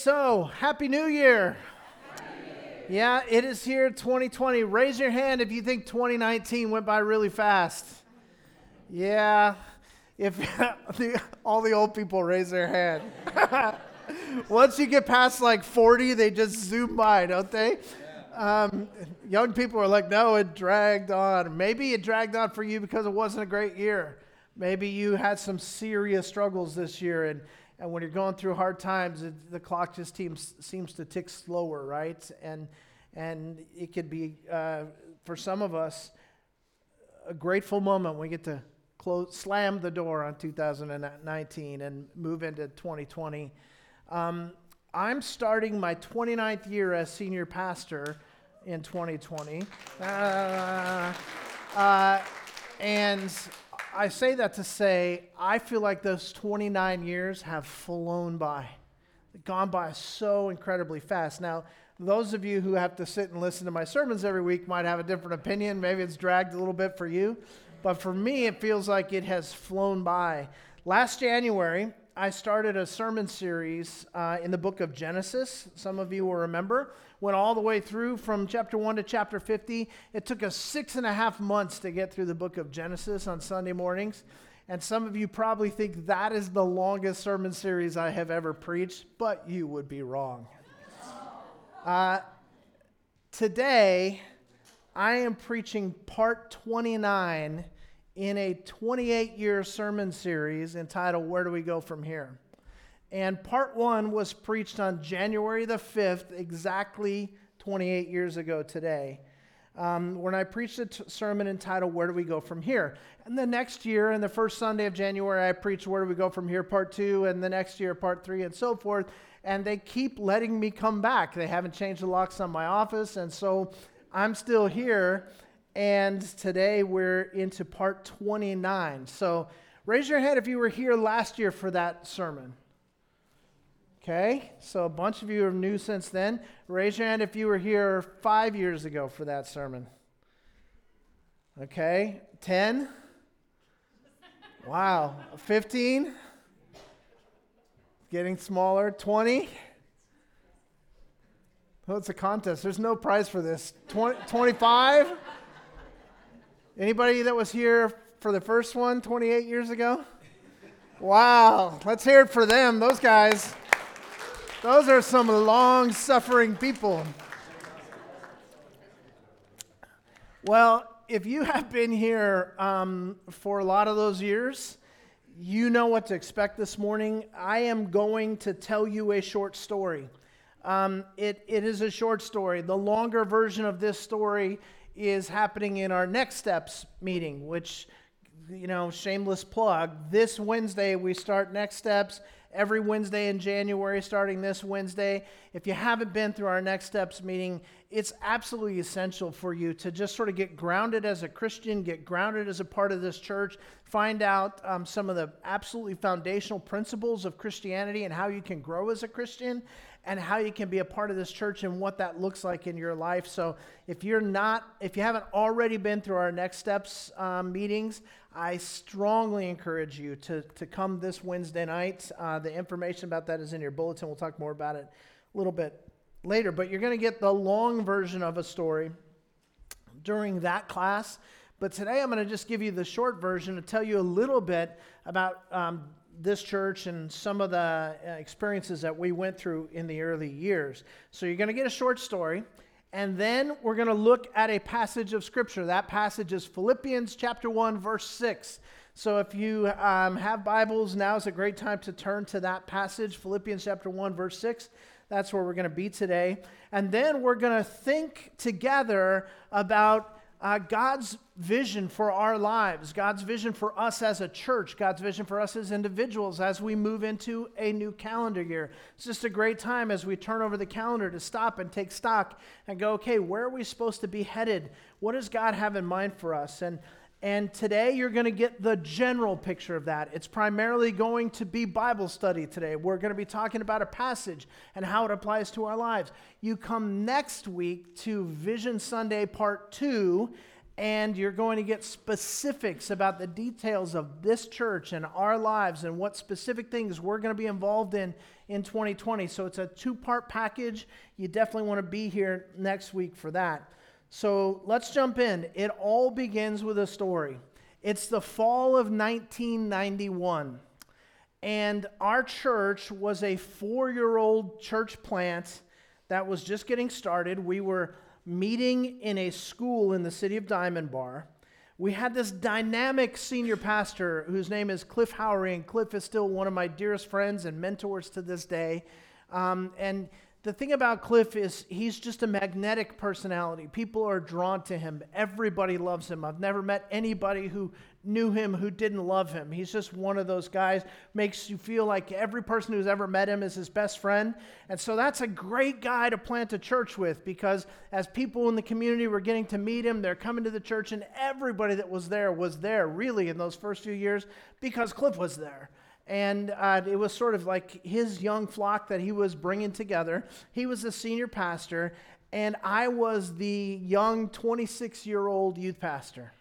so Happy New Year. Yeah, it is here 2020. Raise your hand if you think 2019 went by really fast. Yeah, if all the old people raise their hand. Once you get past like 40, they just zoom by, don't they? Um, young people are like, no, it dragged on. Maybe it dragged on for you because it wasn't a great year. Maybe you had some serious struggles this year, and, and when you're going through hard times, it, the clock just seems, seems to tick slower, right? And, and it could be, uh, for some of us, a grateful moment we get to close, slam the door on 2019 and move into 2020. Um, I'm starting my 29th year as senior pastor in 2020. Uh, uh, and I say that to say, I feel like those 29 years have flown by, gone by so incredibly fast. Now, those of you who have to sit and listen to my sermons every week might have a different opinion. Maybe it's dragged a little bit for you. But for me, it feels like it has flown by. Last January, I started a sermon series uh, in the book of Genesis. Some of you will remember. Went all the way through from chapter 1 to chapter 50. It took us six and a half months to get through the book of Genesis on Sunday mornings. And some of you probably think that is the longest sermon series I have ever preached, but you would be wrong. Uh, today, I am preaching part 29 in a 28 year sermon series entitled Where Do We Go From Here? And part one was preached on January the 5th, exactly 28 years ago today, um, when I preached a t- sermon entitled Where Do We Go From Here? And the next year, and the first Sunday of January, I preached Where Do We Go From Here, part two, and the next year, part three, and so forth. And they keep letting me come back. They haven't changed the locks on my office, and so I'm still here. And today we're into part 29. So raise your hand if you were here last year for that sermon. Okay, so a bunch of you are new since then. Raise your hand if you were here five years ago for that sermon. Okay, 10? Wow, 15? Getting smaller, 20? Well, it's a contest. There's no prize for this. 20, 25? Anybody that was here for the first one 28 years ago? Wow, let's hear it for them. Those guys, those are some long suffering people. Well, if you have been here um, for a lot of those years, you know what to expect this morning. I am going to tell you a short story. Um, it, it is a short story. The longer version of this story is happening in our Next Steps meeting, which, you know, shameless plug. This Wednesday, we start Next Steps every Wednesday in January, starting this Wednesday. If you haven't been through our Next Steps meeting, it's absolutely essential for you to just sort of get grounded as a Christian, get grounded as a part of this church, find out um, some of the absolutely foundational principles of Christianity and how you can grow as a Christian and how you can be a part of this church and what that looks like in your life. So, if you're not, if you haven't already been through our next steps um, meetings, I strongly encourage you to, to come this Wednesday night. Uh, the information about that is in your bulletin. We'll talk more about it a little bit later, but you're going to get the long version of a story during that class. But today I'm going to just give you the short version to tell you a little bit about um, this church and some of the uh, experiences that we went through in the early years. So you're going to get a short story, and then we're going to look at a passage of Scripture. That passage is Philippians chapter 1, verse 6. So if you um, have Bibles, now is a great time to turn to that passage, Philippians chapter 1, verse 6. That's where we're going to be today. And then we're going to think together about uh, God's vision for our lives, God's vision for us as a church, God's vision for us as individuals as we move into a new calendar year. It's just a great time as we turn over the calendar to stop and take stock and go, okay, where are we supposed to be headed? What does God have in mind for us? And and today you're going to get the general picture of that. It's primarily going to be Bible study today. We're going to be talking about a passage and how it applies to our lives. You come next week to Vision Sunday Part 2, and you're going to get specifics about the details of this church and our lives and what specific things we're going to be involved in in 2020. So it's a two part package. You definitely want to be here next week for that. So let's jump in. It all begins with a story. It's the fall of 1991. And our church was a four year old church plant that was just getting started. We were meeting in a school in the city of Diamond Bar. We had this dynamic senior pastor whose name is Cliff Howery, and Cliff is still one of my dearest friends and mentors to this day. Um, and the thing about Cliff is he's just a magnetic personality. People are drawn to him. Everybody loves him. I've never met anybody who knew him who didn't love him. He's just one of those guys, makes you feel like every person who's ever met him is his best friend. And so that's a great guy to plant a church with because as people in the community were getting to meet him, they're coming to the church, and everybody that was there was there really in those first few years because Cliff was there. And uh, it was sort of like his young flock that he was bringing together. He was the senior pastor, and I was the young 26 year old youth pastor.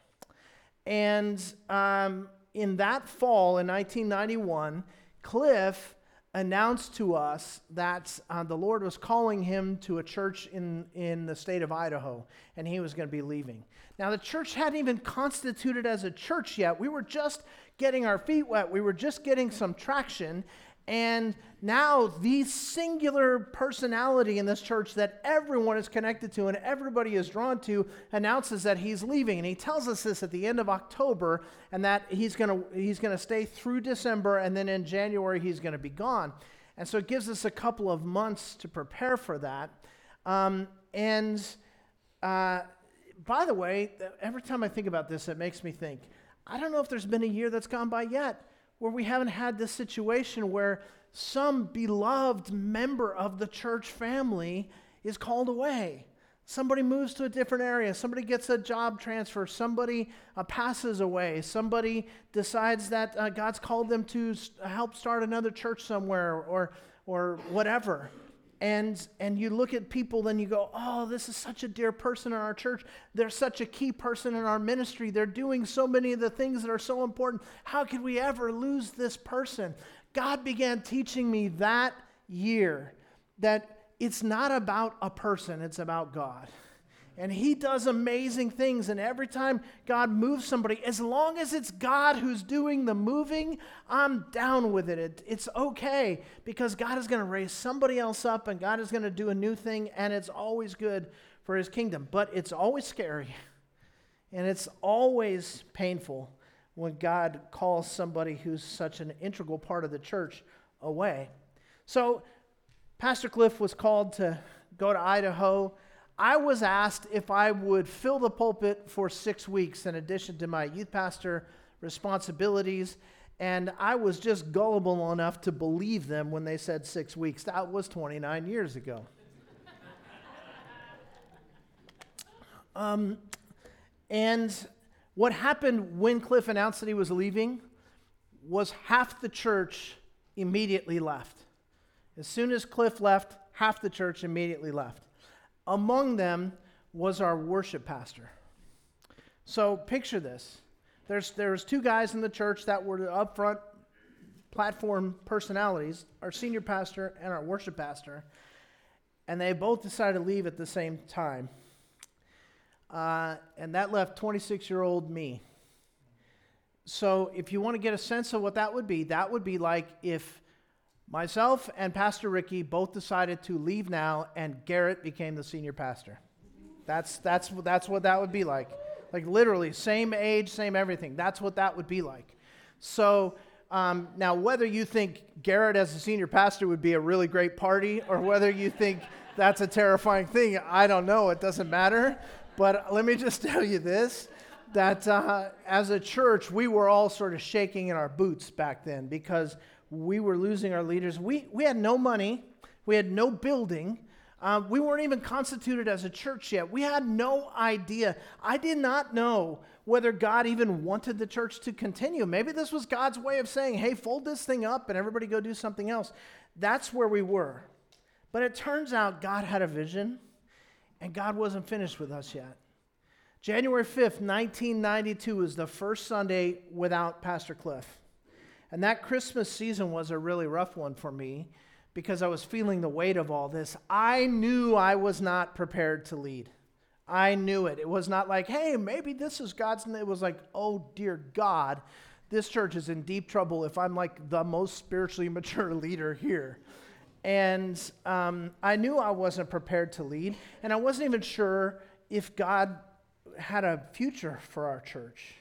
And um, in that fall in 1991, Cliff announced to us that uh, the Lord was calling him to a church in, in the state of Idaho, and he was going to be leaving. Now, the church hadn't even constituted as a church yet. We were just getting our feet wet, we were just getting some traction. And now, the singular personality in this church that everyone is connected to and everybody is drawn to announces that he's leaving. And he tells us this at the end of October and that he's going he's going to stay through December and then in January he's going to be gone. And so it gives us a couple of months to prepare for that. Um, and uh, by the way, every time I think about this, it makes me think I don't know if there's been a year that's gone by yet where we haven't had this situation where some beloved member of the church family is called away. Somebody moves to a different area. Somebody gets a job transfer. Somebody uh, passes away. Somebody decides that uh, God's called them to help start another church somewhere or, or whatever and and you look at people then you go oh this is such a dear person in our church. They're such a key person in our ministry. They're doing so many of the things that are so important. How could we ever lose this person? God began teaching me that year that it's not about a person it's about god and he does amazing things. And every time God moves somebody, as long as it's God who's doing the moving, I'm down with it. it it's okay because God is going to raise somebody else up and God is going to do a new thing. And it's always good for his kingdom. But it's always scary and it's always painful when God calls somebody who's such an integral part of the church away. So, Pastor Cliff was called to go to Idaho I was asked if I would fill the pulpit for six weeks in addition to my youth pastor responsibilities. And I was just gullible enough to believe them when they said six weeks. That was 29 years ago. um, and what happened when Cliff announced that he was leaving was half the church immediately left. As soon as Cliff left, half the church immediately left. Among them was our worship pastor. So picture this. There's, there's two guys in the church that were the upfront platform personalities, our senior pastor and our worship pastor, and they both decided to leave at the same time. Uh, and that left 26 year old me. So, if you want to get a sense of what that would be, that would be like if Myself and Pastor Ricky both decided to leave now, and Garrett became the senior pastor. That's, that's, that's what that would be like. Like literally, same age, same everything. That's what that would be like. So um, now, whether you think Garrett as a senior pastor would be a really great party, or whether you think that's a terrifying thing, I don't know. It doesn't matter. But let me just tell you this that uh, as a church, we were all sort of shaking in our boots back then because we were losing our leaders. We, we had no money, we had no building. Uh, we weren't even constituted as a church yet. We had no idea. I did not know whether God even wanted the church to continue. Maybe this was God's way of saying, hey, fold this thing up and everybody go do something else. That's where we were. But it turns out God had a vision and God wasn't finished with us yet. January 5th, 1992 was the first Sunday without Pastor Cliff. And that Christmas season was a really rough one for me because I was feeling the weight of all this. I knew I was not prepared to lead. I knew it. It was not like, hey, maybe this is God's. It was like, oh, dear God, this church is in deep trouble if I'm like the most spiritually mature leader here. And um, I knew I wasn't prepared to lead, and I wasn't even sure if God had a future for our church.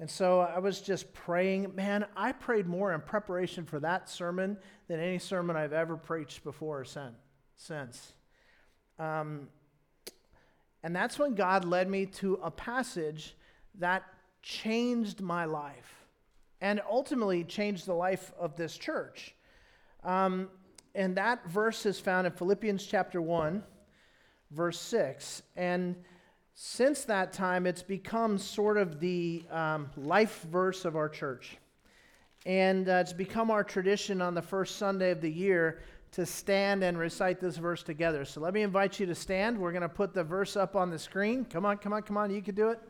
And so I was just praying. Man, I prayed more in preparation for that sermon than any sermon I've ever preached before or since. Um, and that's when God led me to a passage that changed my life and ultimately changed the life of this church. Um, and that verse is found in Philippians chapter 1, verse 6. And since that time, it's become sort of the um, life verse of our church. And uh, it's become our tradition on the first Sunday of the year to stand and recite this verse together. So let me invite you to stand. We're going to put the verse up on the screen. Come on, come on, come on. You can do it.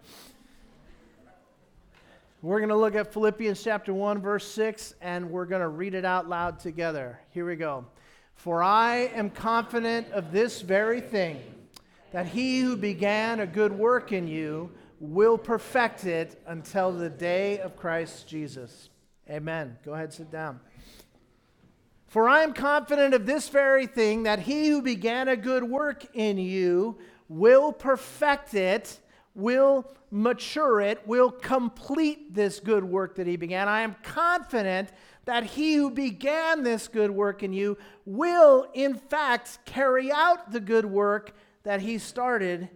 We're going to look at Philippians chapter 1, verse 6, and we're going to read it out loud together. Here we go. For I am confident of this very thing that he who began a good work in you will perfect it until the day of Christ Jesus. Amen. Go ahead, sit down. For I am confident of this very thing that he who began a good work in you will perfect it, will mature it, will complete this good work that he began. I am confident that he who began this good work in you will, in fact, carry out the good work that He started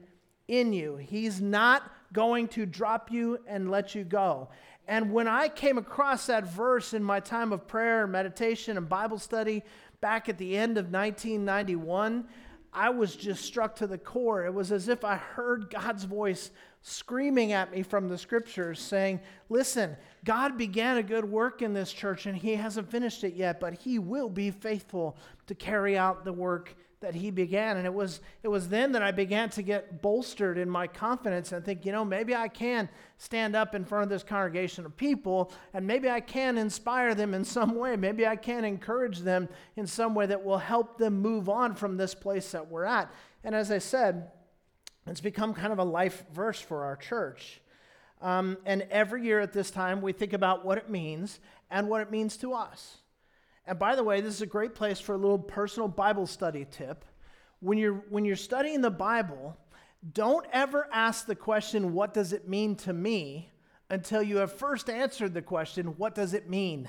in you. He's not going to drop you and let you go. And when I came across that verse in my time of prayer and meditation and Bible study back at the end of 1991, I was just struck to the core. It was as if I heard God's voice screaming at me from the scriptures saying, Listen, God began a good work in this church and He hasn't finished it yet, but He will be faithful to carry out the work that he began. And it was, it was then that I began to get bolstered in my confidence and think, you know, maybe I can stand up in front of this congregation of people and maybe I can inspire them in some way. Maybe I can encourage them in some way that will help them move on from this place that we're at. And as I said, it's become kind of a life verse for our church. Um, and every year at this time, we think about what it means and what it means to us. And by the way, this is a great place for a little personal Bible study tip. When you're, when you're studying the Bible, don't ever ask the question, What does it mean to me? until you have first answered the question, What does it mean?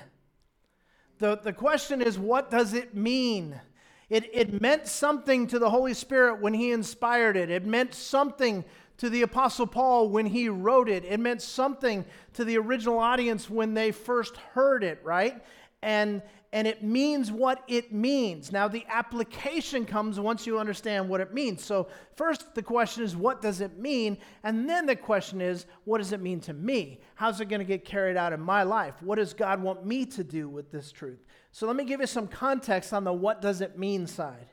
The, the question is, What does it mean? It, it meant something to the Holy Spirit when He inspired it. It meant something to the Apostle Paul when he wrote it. It meant something to the original audience when they first heard it, right? And, and it means what it means. Now, the application comes once you understand what it means. So, first, the question is, what does it mean? And then the question is, what does it mean to me? How's it going to get carried out in my life? What does God want me to do with this truth? So, let me give you some context on the what does it mean side.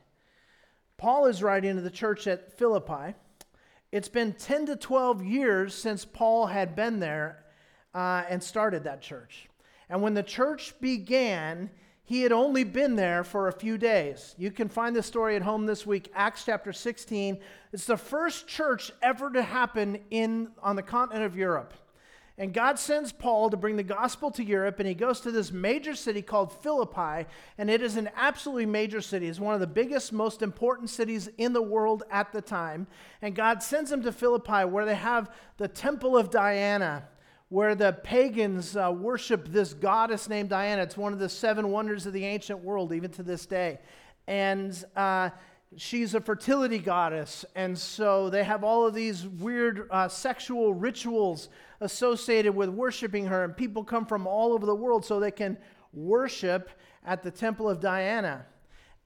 Paul is writing to the church at Philippi. It's been 10 to 12 years since Paul had been there uh, and started that church. And when the church began, he had only been there for a few days. You can find this story at home this week, Acts chapter 16. It's the first church ever to happen in, on the continent of Europe. And God sends Paul to bring the gospel to Europe, and he goes to this major city called Philippi, and it is an absolutely major city. It's one of the biggest, most important cities in the world at the time. And God sends him to Philippi, where they have the Temple of Diana where the pagans uh, worship this goddess named Diana. It's one of the seven wonders of the ancient world, even to this day. And uh, she's a fertility goddess. And so they have all of these weird uh, sexual rituals associated with worshiping her. And people come from all over the world so they can worship at the temple of Diana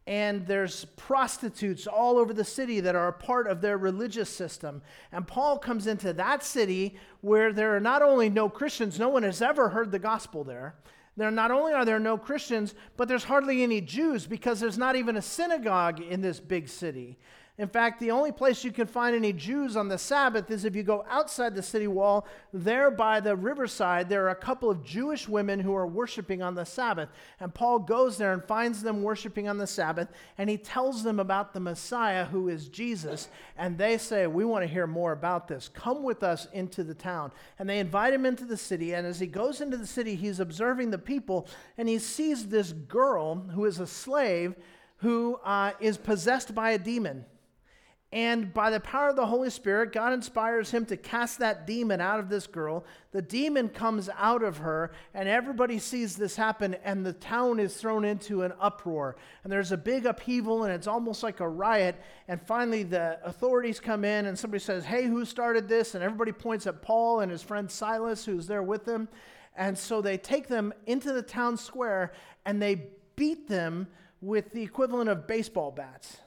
and there's prostitutes all over the city that are a part of their religious system. And Paul comes into that city where there are not only no Christians, no one has ever heard the gospel there. There not only are there no Christians, but there's hardly any Jews because there's not even a synagogue in this big city. In fact, the only place you can find any Jews on the Sabbath is if you go outside the city wall. There by the riverside, there are a couple of Jewish women who are worshiping on the Sabbath. And Paul goes there and finds them worshiping on the Sabbath, and he tells them about the Messiah who is Jesus. And they say, We want to hear more about this. Come with us into the town. And they invite him into the city. And as he goes into the city, he's observing the people, and he sees this girl who is a slave who uh, is possessed by a demon. And by the power of the Holy Spirit, God inspires him to cast that demon out of this girl. The demon comes out of her, and everybody sees this happen, and the town is thrown into an uproar. And there's a big upheaval, and it's almost like a riot. And finally, the authorities come in, and somebody says, Hey, who started this? And everybody points at Paul and his friend Silas, who's there with them. And so they take them into the town square, and they beat them with the equivalent of baseball bats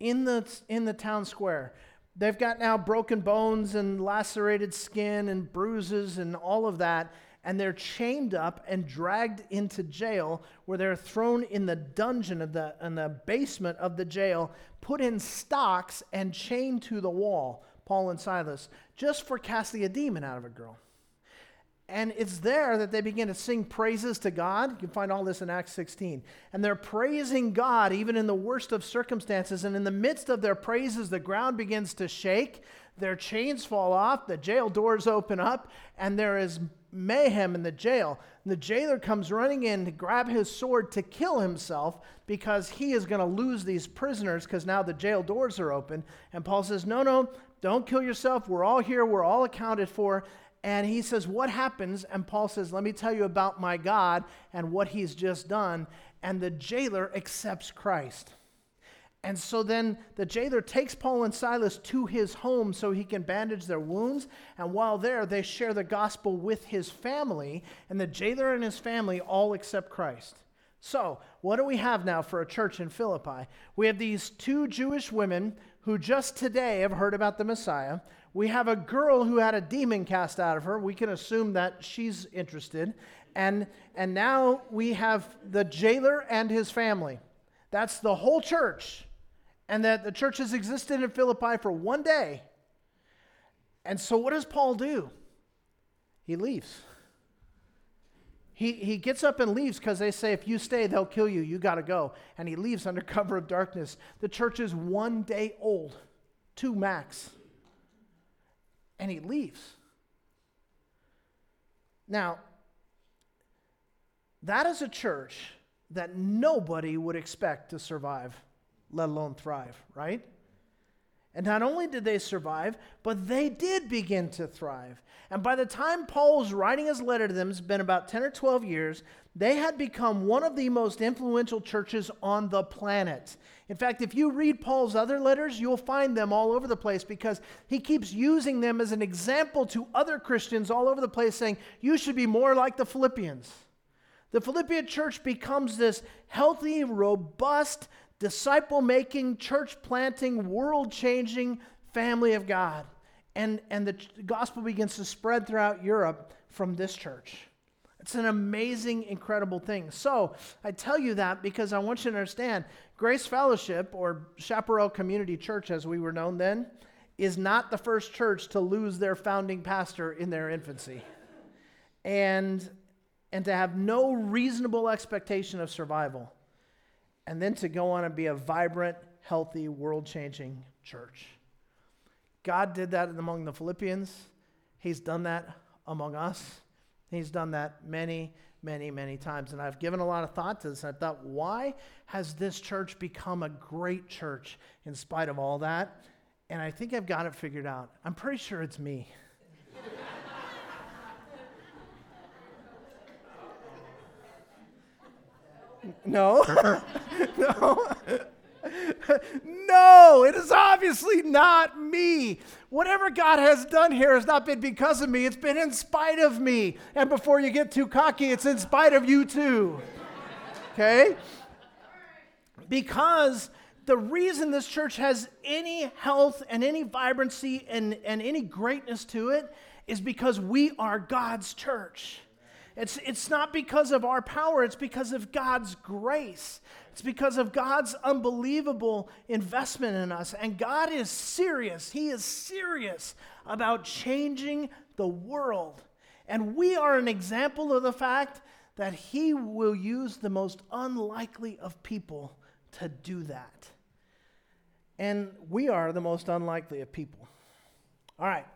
in the, in the town square. They've got now broken bones and lacerated skin and bruises and all of that. And they're chained up and dragged into jail, where they're thrown in the dungeon of the, in the basement of the jail, put in stocks, and chained to the wall, Paul and Silas, just for casting a demon out of a girl. And it's there that they begin to sing praises to God. You can find all this in Acts 16. And they're praising God even in the worst of circumstances. And in the midst of their praises, the ground begins to shake. Their chains fall off. The jail doors open up. And there is mayhem in the jail. And the jailer comes running in to grab his sword to kill himself because he is going to lose these prisoners because now the jail doors are open. And Paul says, No, no, don't kill yourself. We're all here. We're all accounted for. And he says, What happens? And Paul says, Let me tell you about my God and what he's just done. And the jailer accepts Christ. And so then the jailer takes Paul and Silas to his home so he can bandage their wounds. And while there, they share the gospel with his family. And the jailer and his family all accept Christ. So, what do we have now for a church in Philippi? We have these two Jewish women who just today have heard about the Messiah. We have a girl who had a demon cast out of her. We can assume that she's interested. And, and now we have the jailer and his family. That's the whole church. And that the church has existed in Philippi for one day. And so, what does Paul do? He leaves. He, he gets up and leaves because they say, if you stay, they'll kill you. You got to go. And he leaves under cover of darkness. The church is one day old, two max and he leaves. Now, that is a church that nobody would expect to survive, let alone thrive, right? And not only did they survive, but they did begin to thrive. And by the time Paul was writing his letter to them, it's been about 10 or 12 years, they had become one of the most influential churches on the planet. In fact, if you read Paul's other letters, you'll find them all over the place because he keeps using them as an example to other Christians all over the place, saying, You should be more like the Philippians. The Philippian church becomes this healthy, robust, disciple making, church planting, world changing family of God. And, and the gospel begins to spread throughout Europe from this church. It's an amazing, incredible thing. So I tell you that because I want you to understand Grace Fellowship, or Chaparral Community Church as we were known then, is not the first church to lose their founding pastor in their infancy. And, and to have no reasonable expectation of survival and then to go on and be a vibrant, healthy, world changing church. God did that among the Philippians. He's done that among us. He's done that many, many, many times. And I've given a lot of thought to this. And I thought, why has this church become a great church in spite of all that? And I think I've got it figured out. I'm pretty sure it's me. No. no. no, it is obviously not me. Whatever God has done here has not been because of me, it's been in spite of me. And before you get too cocky, it's in spite of you too. Okay? Because the reason this church has any health and any vibrancy and, and any greatness to it is because we are God's church. It's, it's not because of our power, it's because of God's grace. It's because of God's unbelievable investment in us. And God is serious. He is serious about changing the world. And we are an example of the fact that He will use the most unlikely of people to do that. And we are the most unlikely of people. All right,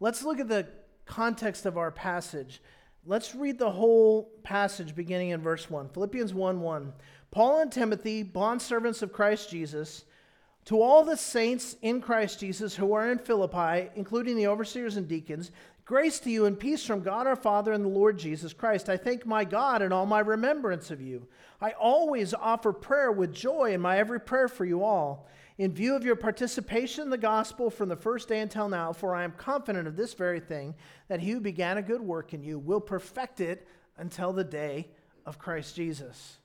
let's look at the context of our passage. Let's read the whole passage beginning in verse 1. Philippians 1 1. Paul and Timothy, bondservants of Christ Jesus, to all the saints in Christ Jesus who are in Philippi, including the overseers and deacons, grace to you and peace from God our Father and the Lord Jesus Christ. I thank my God in all my remembrance of you. I always offer prayer with joy in my every prayer for you all in view of your participation in the gospel from the first day until now, for I am confident of this very thing, that he who began a good work in you will perfect it until the day of Christ Jesus.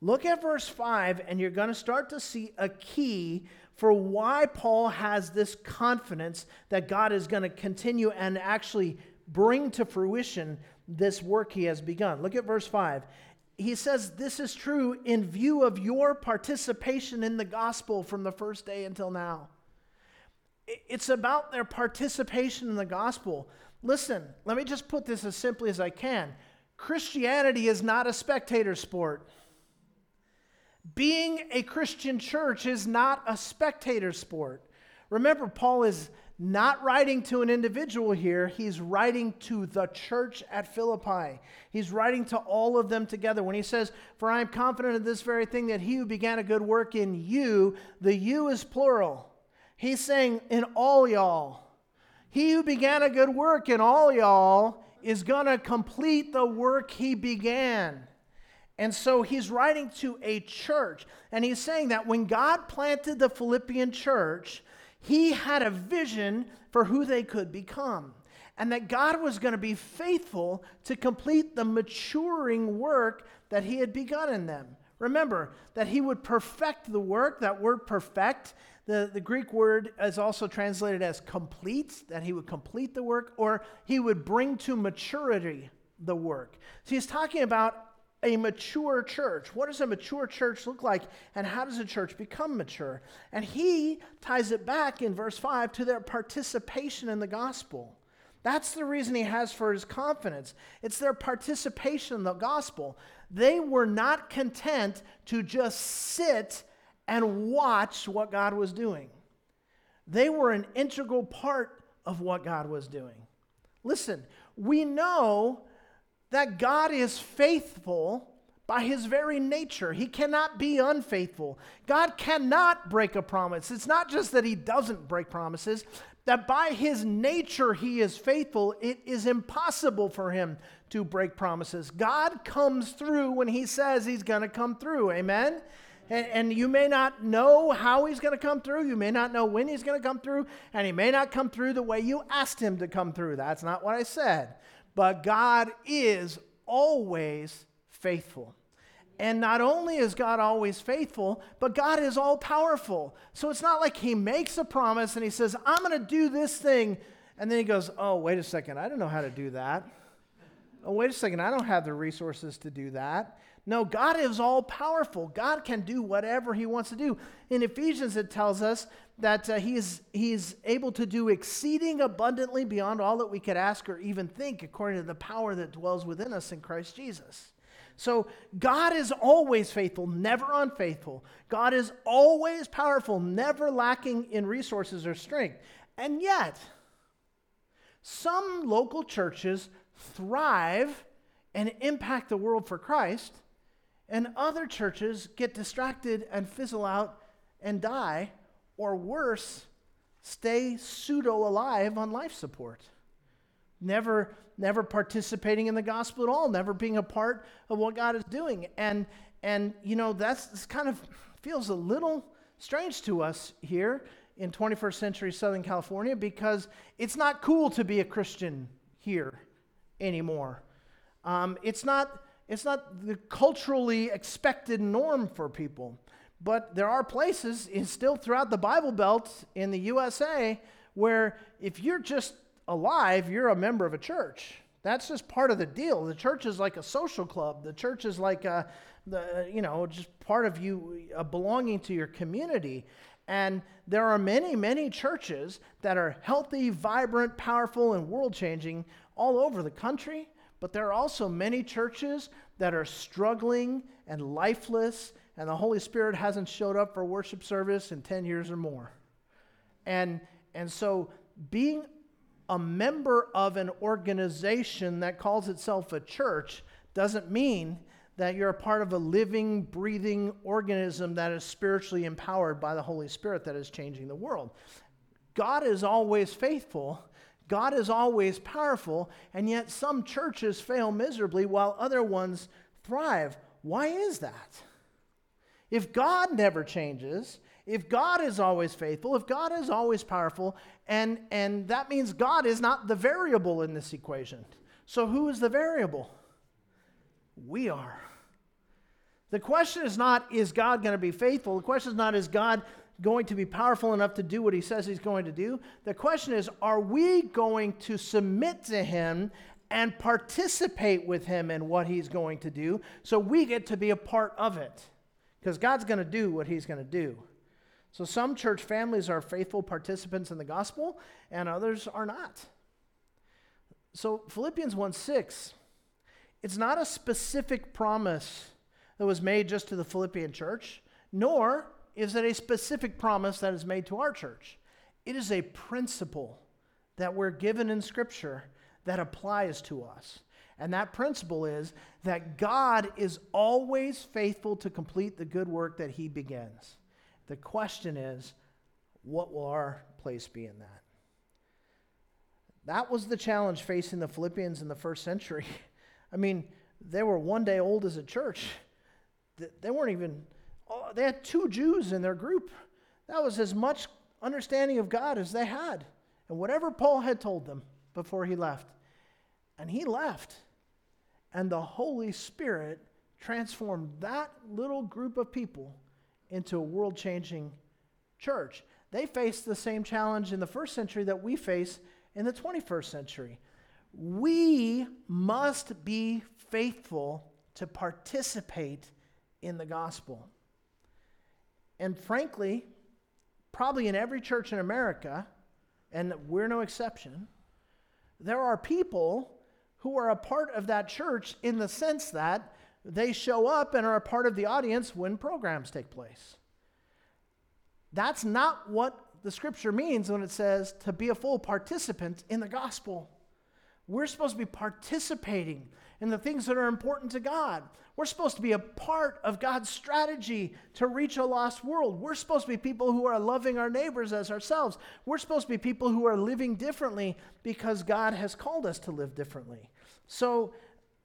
Look at verse 5, and you're going to start to see a key for why Paul has this confidence that God is going to continue and actually bring to fruition this work he has begun. Look at verse 5 he says this is true in view of your participation in the gospel from the first day until now. It's about their participation in the gospel. Listen, let me just put this as simply as I can Christianity is not a spectator sport. Being a Christian church is not a spectator sport. Remember, Paul is not writing to an individual here, he's writing to the church at Philippi. He's writing to all of them together. When he says, For I am confident of this very thing, that he who began a good work in you, the you is plural. He's saying, In all y'all. He who began a good work in all y'all is going to complete the work he began. And so he's writing to a church, and he's saying that when God planted the Philippian church, he had a vision for who they could become, and that God was going to be faithful to complete the maturing work that He had begun in them. Remember that He would perfect the work, that word perfect. The, the Greek word is also translated as complete, that he would complete the work, or he would bring to maturity the work. So he's talking about a mature church. What does a mature church look like, and how does a church become mature? And he ties it back in verse 5 to their participation in the gospel. That's the reason he has for his confidence. It's their participation in the gospel. They were not content to just sit and watch what God was doing, they were an integral part of what God was doing. Listen, we know that God is faithful by his very nature. He cannot be unfaithful. God cannot break a promise. It's not just that he doesn't break promises, that by his nature he is faithful. It is impossible for him to break promises. God comes through when he says he's going to come through. Amen? And, and, you may not know how he's going to come through. You may not know when he's going to come through. And he may not come through the way you asked him to come through. That's not what I said. But God is always faithful. And not only is God always faithful, but God is all powerful. So it's not like He makes a promise and He says, I'm going to do this thing. And then He goes, Oh, wait a second, I don't know how to do that. Oh, wait a second, I don't have the resources to do that. No, God is all powerful. God can do whatever He wants to do. In Ephesians, it tells us that uh, he, is, he is able to do exceeding abundantly beyond all that we could ask or even think, according to the power that dwells within us in Christ Jesus. So, God is always faithful, never unfaithful. God is always powerful, never lacking in resources or strength. And yet, some local churches thrive and impact the world for Christ and other churches get distracted and fizzle out and die, or worse, stay pseudo alive on life support. Never, never participating in the gospel at all, never being a part of what God is doing. And, and you know, that's this kind of feels a little strange to us here in 21st century Southern California because it's not cool to be a Christian here anymore. Um, it's not it's not the culturally expected norm for people. But there are places still throughout the Bible Belt in the USA where if you're just alive, you're a member of a church. That's just part of the deal. The church is like a social club. The church is like a, the, you know, just part of you belonging to your community. And there are many, many churches that are healthy, vibrant, powerful, and world changing all over the country. But there are also many churches that are struggling and lifeless, and the Holy Spirit hasn't showed up for worship service in 10 years or more. And, and so being a member of an organization that calls itself a church doesn't mean that you're a part of a living, breathing organism that is spiritually empowered by the Holy Spirit that is changing the world. God is always faithful. God is always powerful, and yet some churches fail miserably while other ones thrive. Why is that? If God never changes, if God is always faithful, if God is always powerful, and, and that means God is not the variable in this equation. So who is the variable? We are. The question is not, is God going to be faithful? The question is not, is God going to be powerful enough to do what he says he's going to do? The question is, are we going to submit to him and participate with him in what he's going to do so we get to be a part of it? Because God's going to do what he's going to do. So some church families are faithful participants in the gospel, and others are not. So Philippians 1 6, it's not a specific promise that was made just to the Philippian church, nor is it a specific promise that is made to our church. It is a principle that we're given in Scripture that applies to us. And that principle is that God is always faithful to complete the good work that He begins. The question is, what will our place be in that? That was the challenge facing the Philippians in the first century. I mean, they were one day old as a church. They weren't even, oh, they had two Jews in their group. That was as much understanding of God as they had. And whatever Paul had told them before he left. And he left. And the Holy Spirit transformed that little group of people into a world changing church. They faced the same challenge in the first century that we face in the 21st century. We must be faithful to participate in the gospel. And frankly, probably in every church in America, and we're no exception, there are people who are a part of that church in the sense that they show up and are a part of the audience when programs take place. That's not what the scripture means when it says to be a full participant in the gospel. We're supposed to be participating in the things that are important to God. We're supposed to be a part of God's strategy to reach a lost world. We're supposed to be people who are loving our neighbors as ourselves. We're supposed to be people who are living differently because God has called us to live differently. So,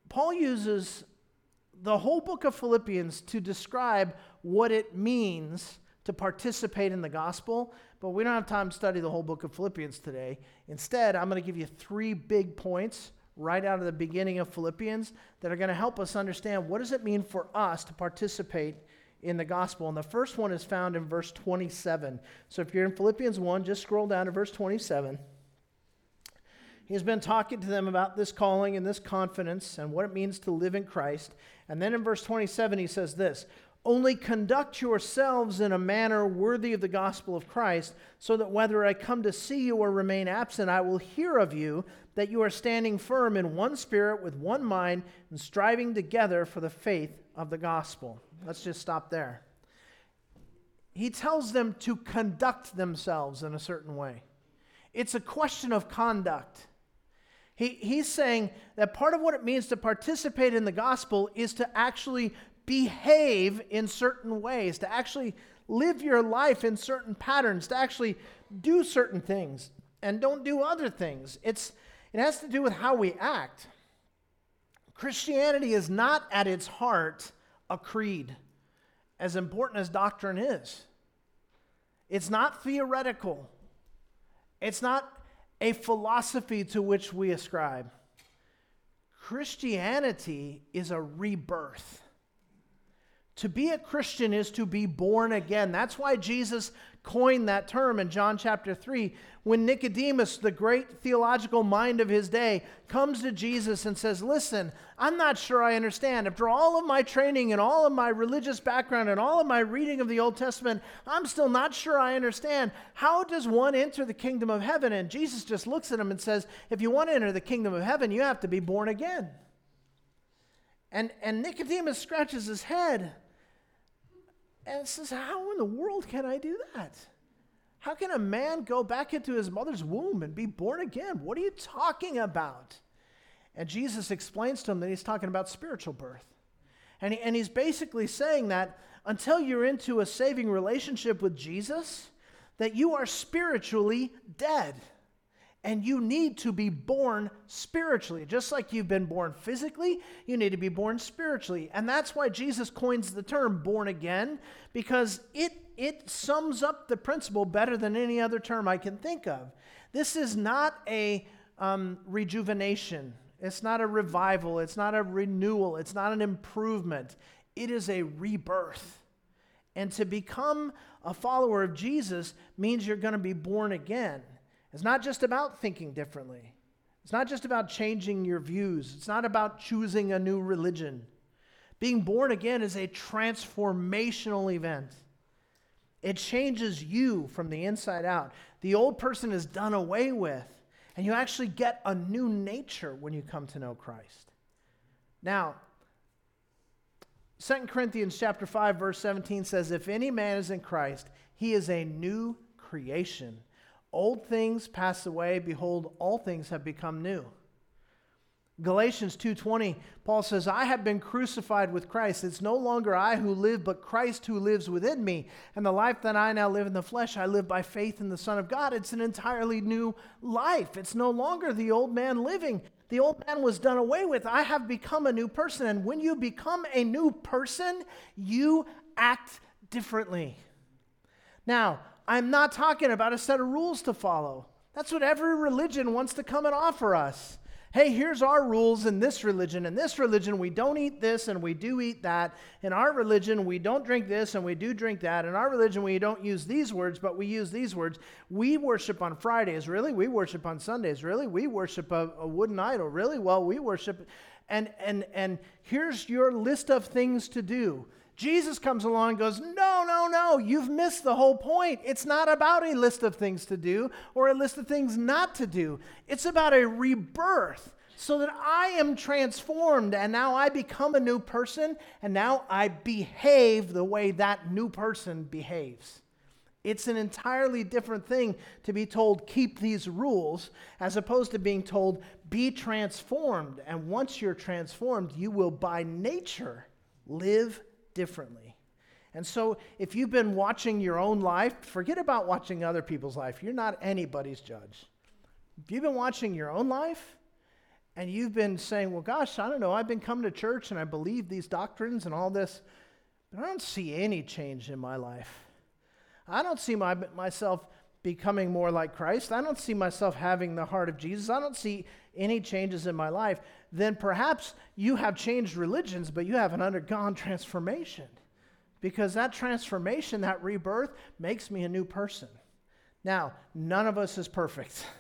Paul uses the whole book of Philippians to describe what it means to participate in the gospel, but we don't have time to study the whole book of Philippians today. Instead, I'm going to give you three big points right out of the beginning of Philippians that are going to help us understand what does it mean for us to participate in the gospel. And the first one is found in verse 27. So if you're in Philippians 1, just scroll down to verse 27. He's been talking to them about this calling and this confidence and what it means to live in Christ. And then in verse 27, he says this Only conduct yourselves in a manner worthy of the gospel of Christ, so that whether I come to see you or remain absent, I will hear of you that you are standing firm in one spirit, with one mind, and striving together for the faith of the gospel. Let's just stop there. He tells them to conduct themselves in a certain way. It's a question of conduct. He, he's saying that part of what it means to participate in the gospel is to actually behave in certain ways, to actually live your life in certain patterns, to actually do certain things and don't do other things. It's, it has to do with how we act. Christianity is not at its heart a creed, as important as doctrine is. It's not theoretical. It's not a philosophy to which we ascribe. Christianity is a rebirth. To be a Christian is to be born again. That's why Jesus coined that term in John chapter 3 when Nicodemus, the great theological mind of his day, comes to Jesus and says, Listen, I'm not sure I understand. After all of my training and all of my religious background and all of my reading of the Old Testament, I'm still not sure I understand. How does one enter the kingdom of heaven? And Jesus just looks at him and says, If you want to enter the kingdom of heaven, you have to be born again. And, and Nicodemus scratches his head and says, How in the world can I do that? How can a man go back into his mother's womb and be born again? What are you talking about? And Jesus explains to him that he's talking about spiritual birth. And, he, and he's basically saying that until you're into a saving relationship with Jesus, that you are spiritually dead and you need to be born spiritually. Just like you've been born physically, you need to be born spiritually. And that's why Jesus coins the term born again, because it, it sums up the principle better than any other term I can think of. This is not a um, rejuvenation, it's not a revival, it's not a renewal, it's not an improvement. It is a rebirth. And to become a follower of Jesus means you're going to be born again. It's not just about thinking differently. It's not just about changing your views. It's not about choosing a new religion. Being born again is a transformational event. It changes you from the inside out. The old person is done away with, and you actually get a new nature when you come to know Christ. Now, 2 Corinthians chapter 5 verse 17 says if any man is in Christ, he is a new creation. Old things pass away, behold, all things have become new. Galatians 2:20 Paul says I have been crucified with Christ. It's no longer I who live but Christ who lives within me. And the life that I now live in the flesh I live by faith in the son of God. It's an entirely new life. It's no longer the old man living. The old man was done away with. I have become a new person. And when you become a new person you act differently. Now I'm not talking about a set of rules to follow. That's what every religion wants to come and offer us. Hey, here's our rules in this religion. In this religion, we don't eat this and we do eat that. In our religion, we don't drink this and we do drink that. In our religion, we don't use these words, but we use these words. We worship on Fridays. Really? We worship on Sundays. Really? We worship a, a wooden idol. Really? Well, we worship. And, and, and here's your list of things to do. Jesus comes along and goes, No, no, no, you've missed the whole point. It's not about a list of things to do or a list of things not to do. It's about a rebirth so that I am transformed and now I become a new person and now I behave the way that new person behaves. It's an entirely different thing to be told, keep these rules, as opposed to being told, be transformed. And once you're transformed, you will by nature live differently. And so, if you've been watching your own life, forget about watching other people's life. You're not anybody's judge. If you've been watching your own life and you've been saying, well, gosh, I don't know, I've been coming to church and I believe these doctrines and all this, but I don't see any change in my life. I don't see my, myself becoming more like Christ. I don't see myself having the heart of Jesus. I don't see any changes in my life. Then perhaps you have changed religions, but you haven't undergone transformation. Because that transformation, that rebirth, makes me a new person. Now, none of us is perfect.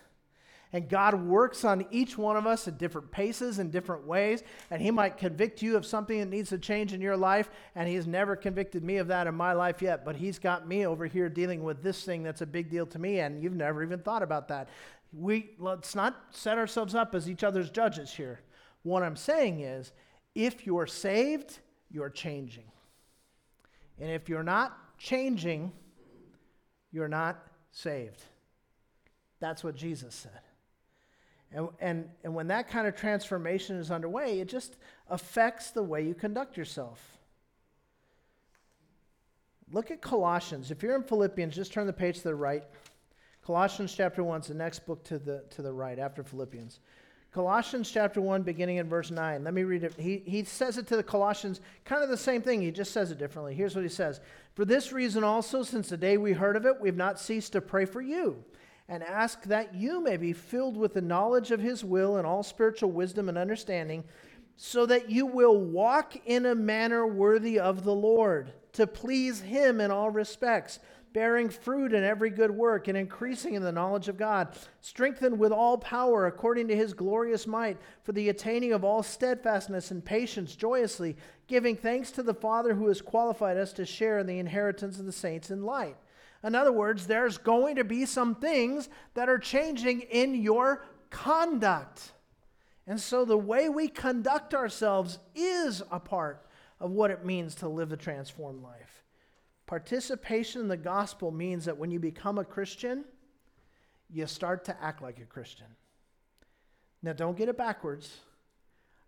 And God works on each one of us at different paces and different ways. And He might convict you of something that needs to change in your life. And He's never convicted me of that in my life yet. But He's got me over here dealing with this thing that's a big deal to me. And you've never even thought about that. We, let's not set ourselves up as each other's judges here. What I'm saying is if you're saved, you're changing. And if you're not changing, you're not saved. That's what Jesus said. And, and, and when that kind of transformation is underway, it just affects the way you conduct yourself. Look at Colossians. If you're in Philippians, just turn the page to the right. Colossians chapter 1 is the next book to the, to the right after Philippians. Colossians chapter 1, beginning in verse 9. Let me read it. He, he says it to the Colossians, kind of the same thing. He just says it differently. Here's what he says For this reason also, since the day we heard of it, we've not ceased to pray for you and ask that you may be filled with the knowledge of his will and all spiritual wisdom and understanding, so that you will walk in a manner worthy of the Lord, to please Him in all respects, bearing fruit in every good work and increasing in the knowledge of God, strengthened with all power according to His glorious might, for the attaining of all steadfastness and patience joyously, giving thanks to the Father who has qualified us to share in the inheritance of the saints in light. In other words, there's going to be some things that are changing in your conduct. And so the way we conduct ourselves is a part of what it means to live the transformed life. Participation in the gospel means that when you become a Christian, you start to act like a Christian. Now, don't get it backwards.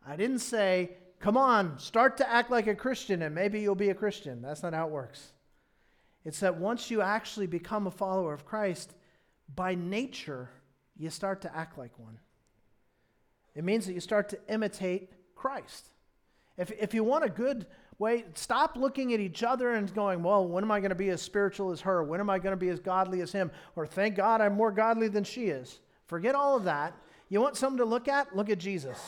I didn't say, come on, start to act like a Christian and maybe you'll be a Christian. That's not how it works. It's that once you actually become a follower of Christ, by nature, you start to act like one. It means that you start to imitate Christ. If, if you want a good way, stop looking at each other and going, well, when am I going to be as spiritual as her? When am I going to be as godly as him? Or thank God I'm more godly than she is. Forget all of that. You want something to look at? Look at Jesus.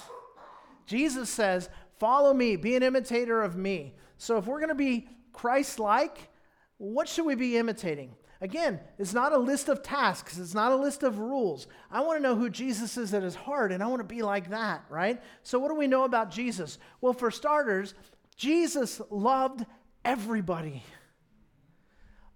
Jesus says, follow me, be an imitator of me. So if we're going to be Christ like, what should we be imitating? Again, it's not a list of tasks, it's not a list of rules. I want to know who Jesus is at his heart, and I want to be like that, right? So, what do we know about Jesus? Well, for starters, Jesus loved everybody.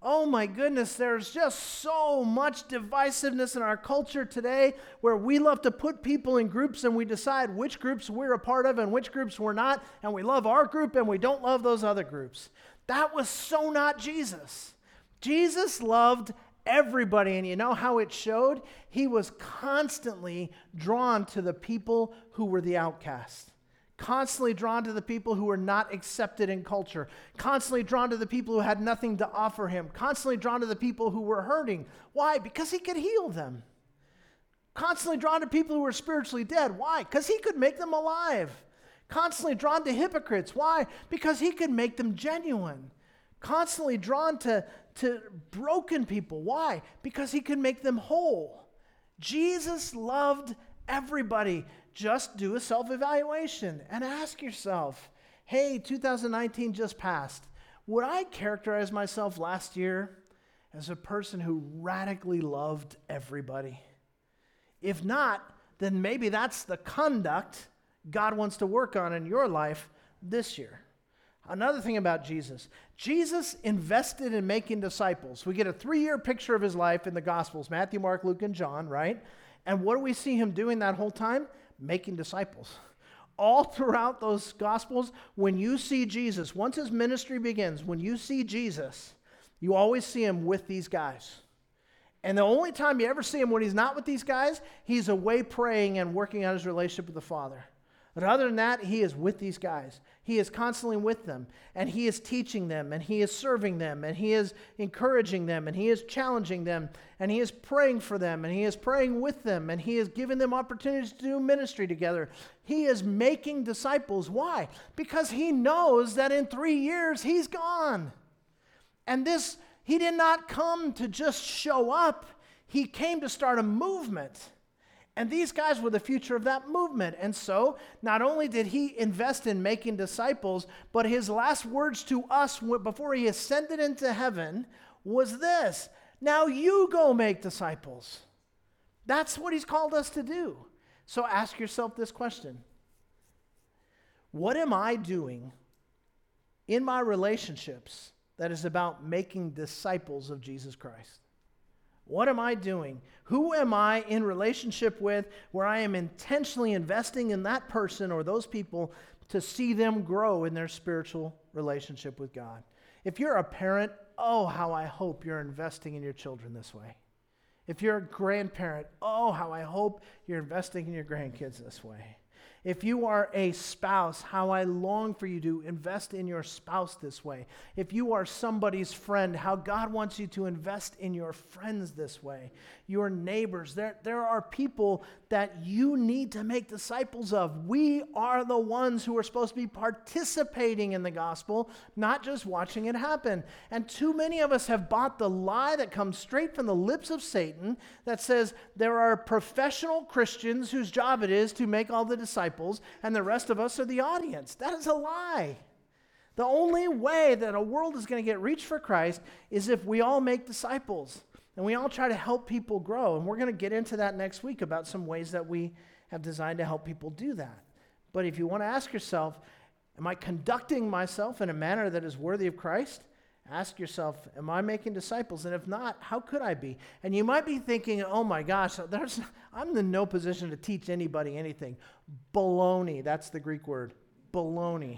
Oh my goodness, there's just so much divisiveness in our culture today where we love to put people in groups and we decide which groups we're a part of and which groups we're not, and we love our group and we don't love those other groups. That was so not Jesus. Jesus loved everybody, and you know how it showed? He was constantly drawn to the people who were the outcast, constantly drawn to the people who were not accepted in culture, constantly drawn to the people who had nothing to offer him, constantly drawn to the people who were hurting. Why? Because he could heal them. Constantly drawn to people who were spiritually dead. Why? Because he could make them alive. Constantly drawn to hypocrites. Why? Because he could make them genuine constantly drawn to, to broken people. Why? Because he could make them whole. Jesus loved everybody. Just do a self evaluation and ask yourself hey, 2019 just passed. Would I characterize myself last year as a person who radically loved everybody? If not, then maybe that's the conduct God wants to work on in your life this year. Another thing about Jesus Jesus invested in making disciples. We get a three year picture of his life in the Gospels Matthew, Mark, Luke, and John, right? And what do we see him doing that whole time? Making disciples. All throughout those Gospels, when you see Jesus, once his ministry begins, when you see Jesus, you always see him with these guys. And the only time you ever see him when he's not with these guys, he's away praying and working on his relationship with the Father. But other than that, he is with these guys. He is constantly with them, and he is teaching them, and he is serving them, and he is encouraging them, and he is challenging them, and he is praying for them, and he is praying with them, and he is giving them opportunities to do ministry together. He is making disciples. Why? Because he knows that in three years he's gone. And this, he did not come to just show up, he came to start a movement. And these guys were the future of that movement. And so, not only did he invest in making disciples, but his last words to us before he ascended into heaven was this Now you go make disciples. That's what he's called us to do. So, ask yourself this question What am I doing in my relationships that is about making disciples of Jesus Christ? What am I doing? Who am I in relationship with where I am intentionally investing in that person or those people to see them grow in their spiritual relationship with God? If you're a parent, oh, how I hope you're investing in your children this way. If you're a grandparent, oh, how I hope you're investing in your grandkids this way. If you are a spouse, how I long for you to invest in your spouse this way. If you are somebody's friend, how God wants you to invest in your friends this way. Your neighbors, there, there are people that you need to make disciples of. We are the ones who are supposed to be participating in the gospel, not just watching it happen. And too many of us have bought the lie that comes straight from the lips of Satan that says there are professional Christians whose job it is to make all the disciples and the rest of us are the audience. That is a lie. The only way that a world is going to get reached for Christ is if we all make disciples and we all try to help people grow. And we're going to get into that next week about some ways that we have designed to help people do that. But if you want to ask yourself, am I conducting myself in a manner that is worthy of Christ? Ask yourself, am I making disciples? And if not, how could I be? And you might be thinking, oh my gosh, there's, I'm in no position to teach anybody anything. Baloney, that's the Greek word. Baloney.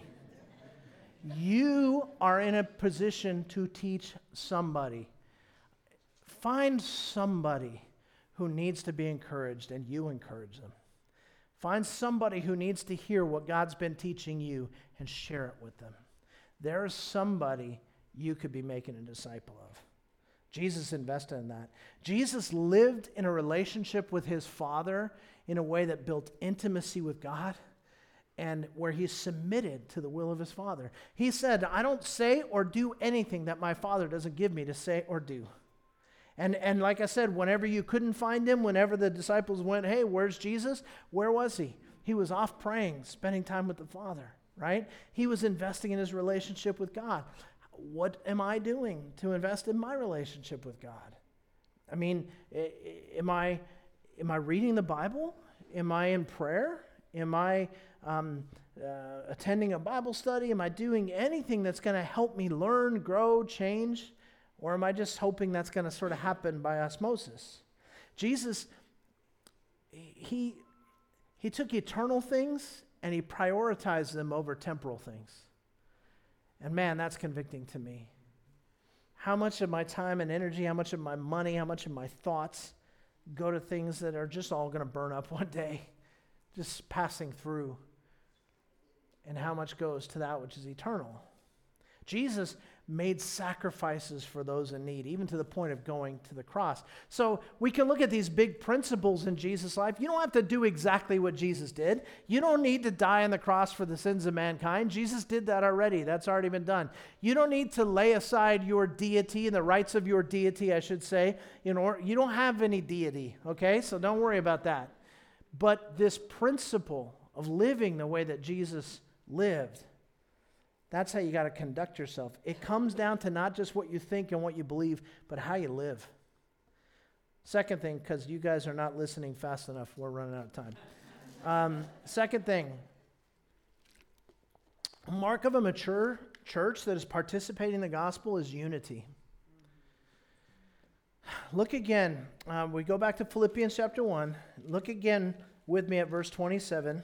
You are in a position to teach somebody. Find somebody who needs to be encouraged, and you encourage them. Find somebody who needs to hear what God's been teaching you and share it with them. There's somebody you could be making a disciple of. Jesus invested in that. Jesus lived in a relationship with his Father in a way that built intimacy with God and where he submitted to the will of his Father. He said, I don't say or do anything that my Father doesn't give me to say or do. And, and like I said, whenever you couldn't find him, whenever the disciples went, Hey, where's Jesus? Where was he? He was off praying, spending time with the Father, right? He was investing in his relationship with God what am I doing to invest in my relationship with God? I mean, am I, am I reading the Bible? Am I in prayer? Am I um, uh, attending a Bible study? Am I doing anything that's going to help me learn, grow, change? Or am I just hoping that's going to sort of happen by osmosis? Jesus, he, he took eternal things and he prioritized them over temporal things. And man, that's convicting to me. How much of my time and energy, how much of my money, how much of my thoughts go to things that are just all going to burn up one day, just passing through? And how much goes to that which is eternal? Jesus made sacrifices for those in need, even to the point of going to the cross. So we can look at these big principles in Jesus' life. You don't have to do exactly what Jesus did. You don't need to die on the cross for the sins of mankind. Jesus did that already, that's already been done. You don't need to lay aside your deity and the rights of your deity, I should say. In order, you don't have any deity, okay? So don't worry about that. But this principle of living the way that Jesus lived that's how you got to conduct yourself. It comes down to not just what you think and what you believe, but how you live. Second thing, because you guys are not listening fast enough, we're running out of time. Um, second thing, mark of a mature church that is participating in the gospel is unity. Look again. Uh, we go back to Philippians chapter 1. Look again with me at verse 27.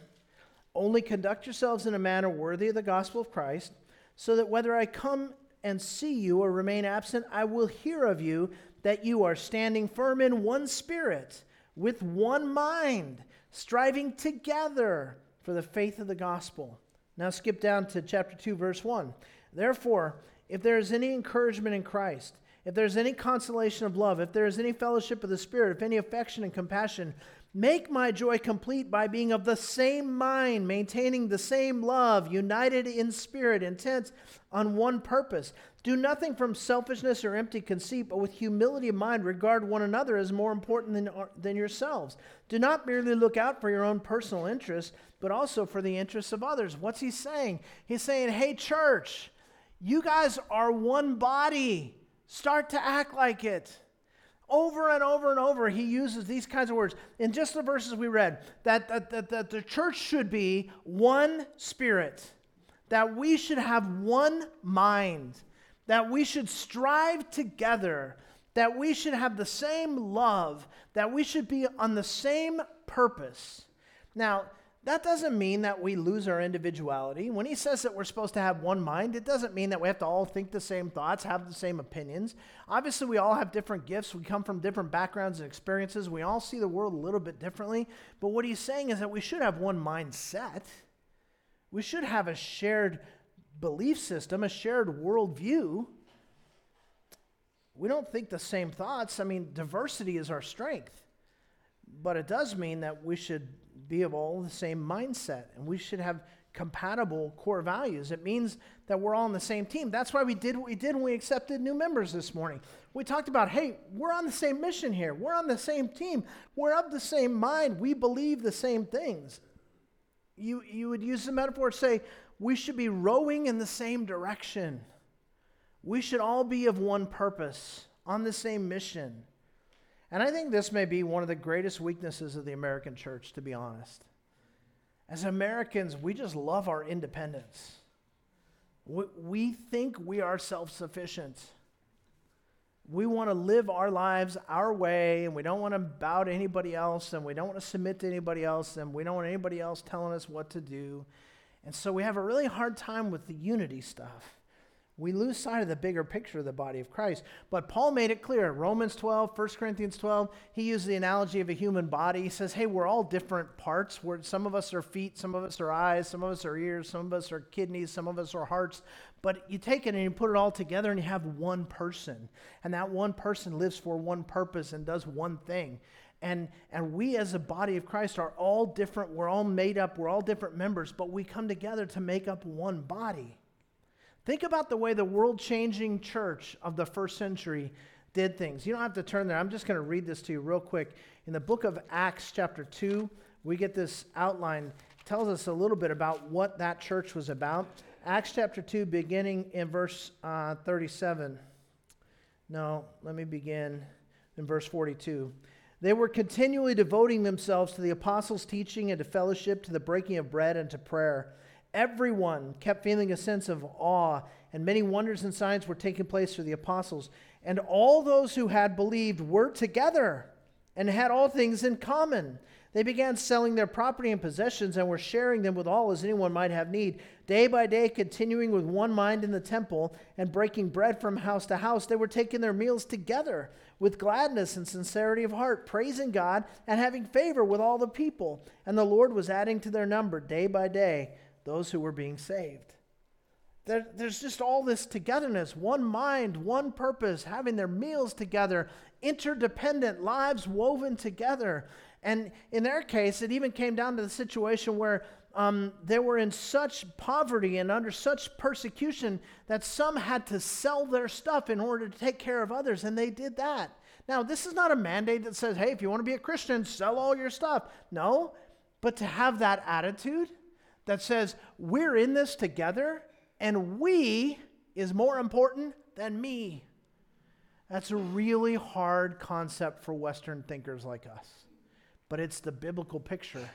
Only conduct yourselves in a manner worthy of the gospel of Christ, so that whether I come and see you or remain absent, I will hear of you that you are standing firm in one spirit, with one mind, striving together for the faith of the gospel. Now skip down to chapter 2, verse 1. Therefore, if there is any encouragement in Christ, if there is any consolation of love, if there is any fellowship of the Spirit, if any affection and compassion, Make my joy complete by being of the same mind, maintaining the same love, united in spirit, intent on one purpose. Do nothing from selfishness or empty conceit, but with humility of mind, regard one another as more important than, uh, than yourselves. Do not merely look out for your own personal interests, but also for the interests of others. What's he saying? He's saying, hey, church, you guys are one body. Start to act like it. Over and over and over, he uses these kinds of words. In just the verses we read, that, that, that, that the church should be one spirit, that we should have one mind, that we should strive together, that we should have the same love, that we should be on the same purpose. Now, that doesn't mean that we lose our individuality. When he says that we're supposed to have one mind, it doesn't mean that we have to all think the same thoughts, have the same opinions. Obviously, we all have different gifts. We come from different backgrounds and experiences. We all see the world a little bit differently. But what he's saying is that we should have one mindset. We should have a shared belief system, a shared worldview. We don't think the same thoughts. I mean, diversity is our strength. But it does mean that we should be of all the same mindset and we should have compatible core values. It means that we're all on the same team. That's why we did what we did when we accepted new members this morning. We talked about, hey, we're on the same mission here. We're on the same team. We're of the same mind. We believe the same things. You, you would use the metaphor to say, we should be rowing in the same direction. We should all be of one purpose, on the same mission. And I think this may be one of the greatest weaknesses of the American church, to be honest. As Americans, we just love our independence. We, we think we are self sufficient. We want to live our lives our way, and we don't want to bow to anybody else, and we don't want to submit to anybody else, and we don't want anybody else telling us what to do. And so we have a really hard time with the unity stuff we lose sight of the bigger picture of the body of Christ. But Paul made it clear. Romans 12, 1 Corinthians 12, he used the analogy of a human body. He says, hey, we're all different parts. We're, some of us are feet, some of us are eyes, some of us are ears, some of us are kidneys, some of us are hearts. But you take it and you put it all together and you have one person. And that one person lives for one purpose and does one thing. And, and we as a body of Christ are all different. We're all made up. We're all different members, but we come together to make up one body. Think about the way the world changing church of the first century did things. You don't have to turn there. I'm just going to read this to you real quick. In the book of Acts, chapter 2, we get this outline. Tells us a little bit about what that church was about. Acts chapter 2, beginning in verse uh, 37. No, let me begin in verse 42. They were continually devoting themselves to the apostles' teaching and to fellowship, to the breaking of bread and to prayer. Everyone kept feeling a sense of awe, and many wonders and signs were taking place for the apostles. And all those who had believed were together and had all things in common. They began selling their property and possessions and were sharing them with all as anyone might have need. Day by day, continuing with one mind in the temple and breaking bread from house to house, they were taking their meals together with gladness and sincerity of heart, praising God and having favor with all the people. And the Lord was adding to their number day by day those who were being saved. There, there's just all this togetherness, one mind, one purpose, having their meals together, interdependent lives woven together. And in their case, it even came down to the situation where um, they were in such poverty and under such persecution that some had to sell their stuff in order to take care of others, and they did that. Now, this is not a mandate that says, hey, if you want to be a Christian, sell all your stuff. No, but to have that attitude that says we're in this together and we is more important than me. That's a really hard concept for Western thinkers like us. But it's the biblical picture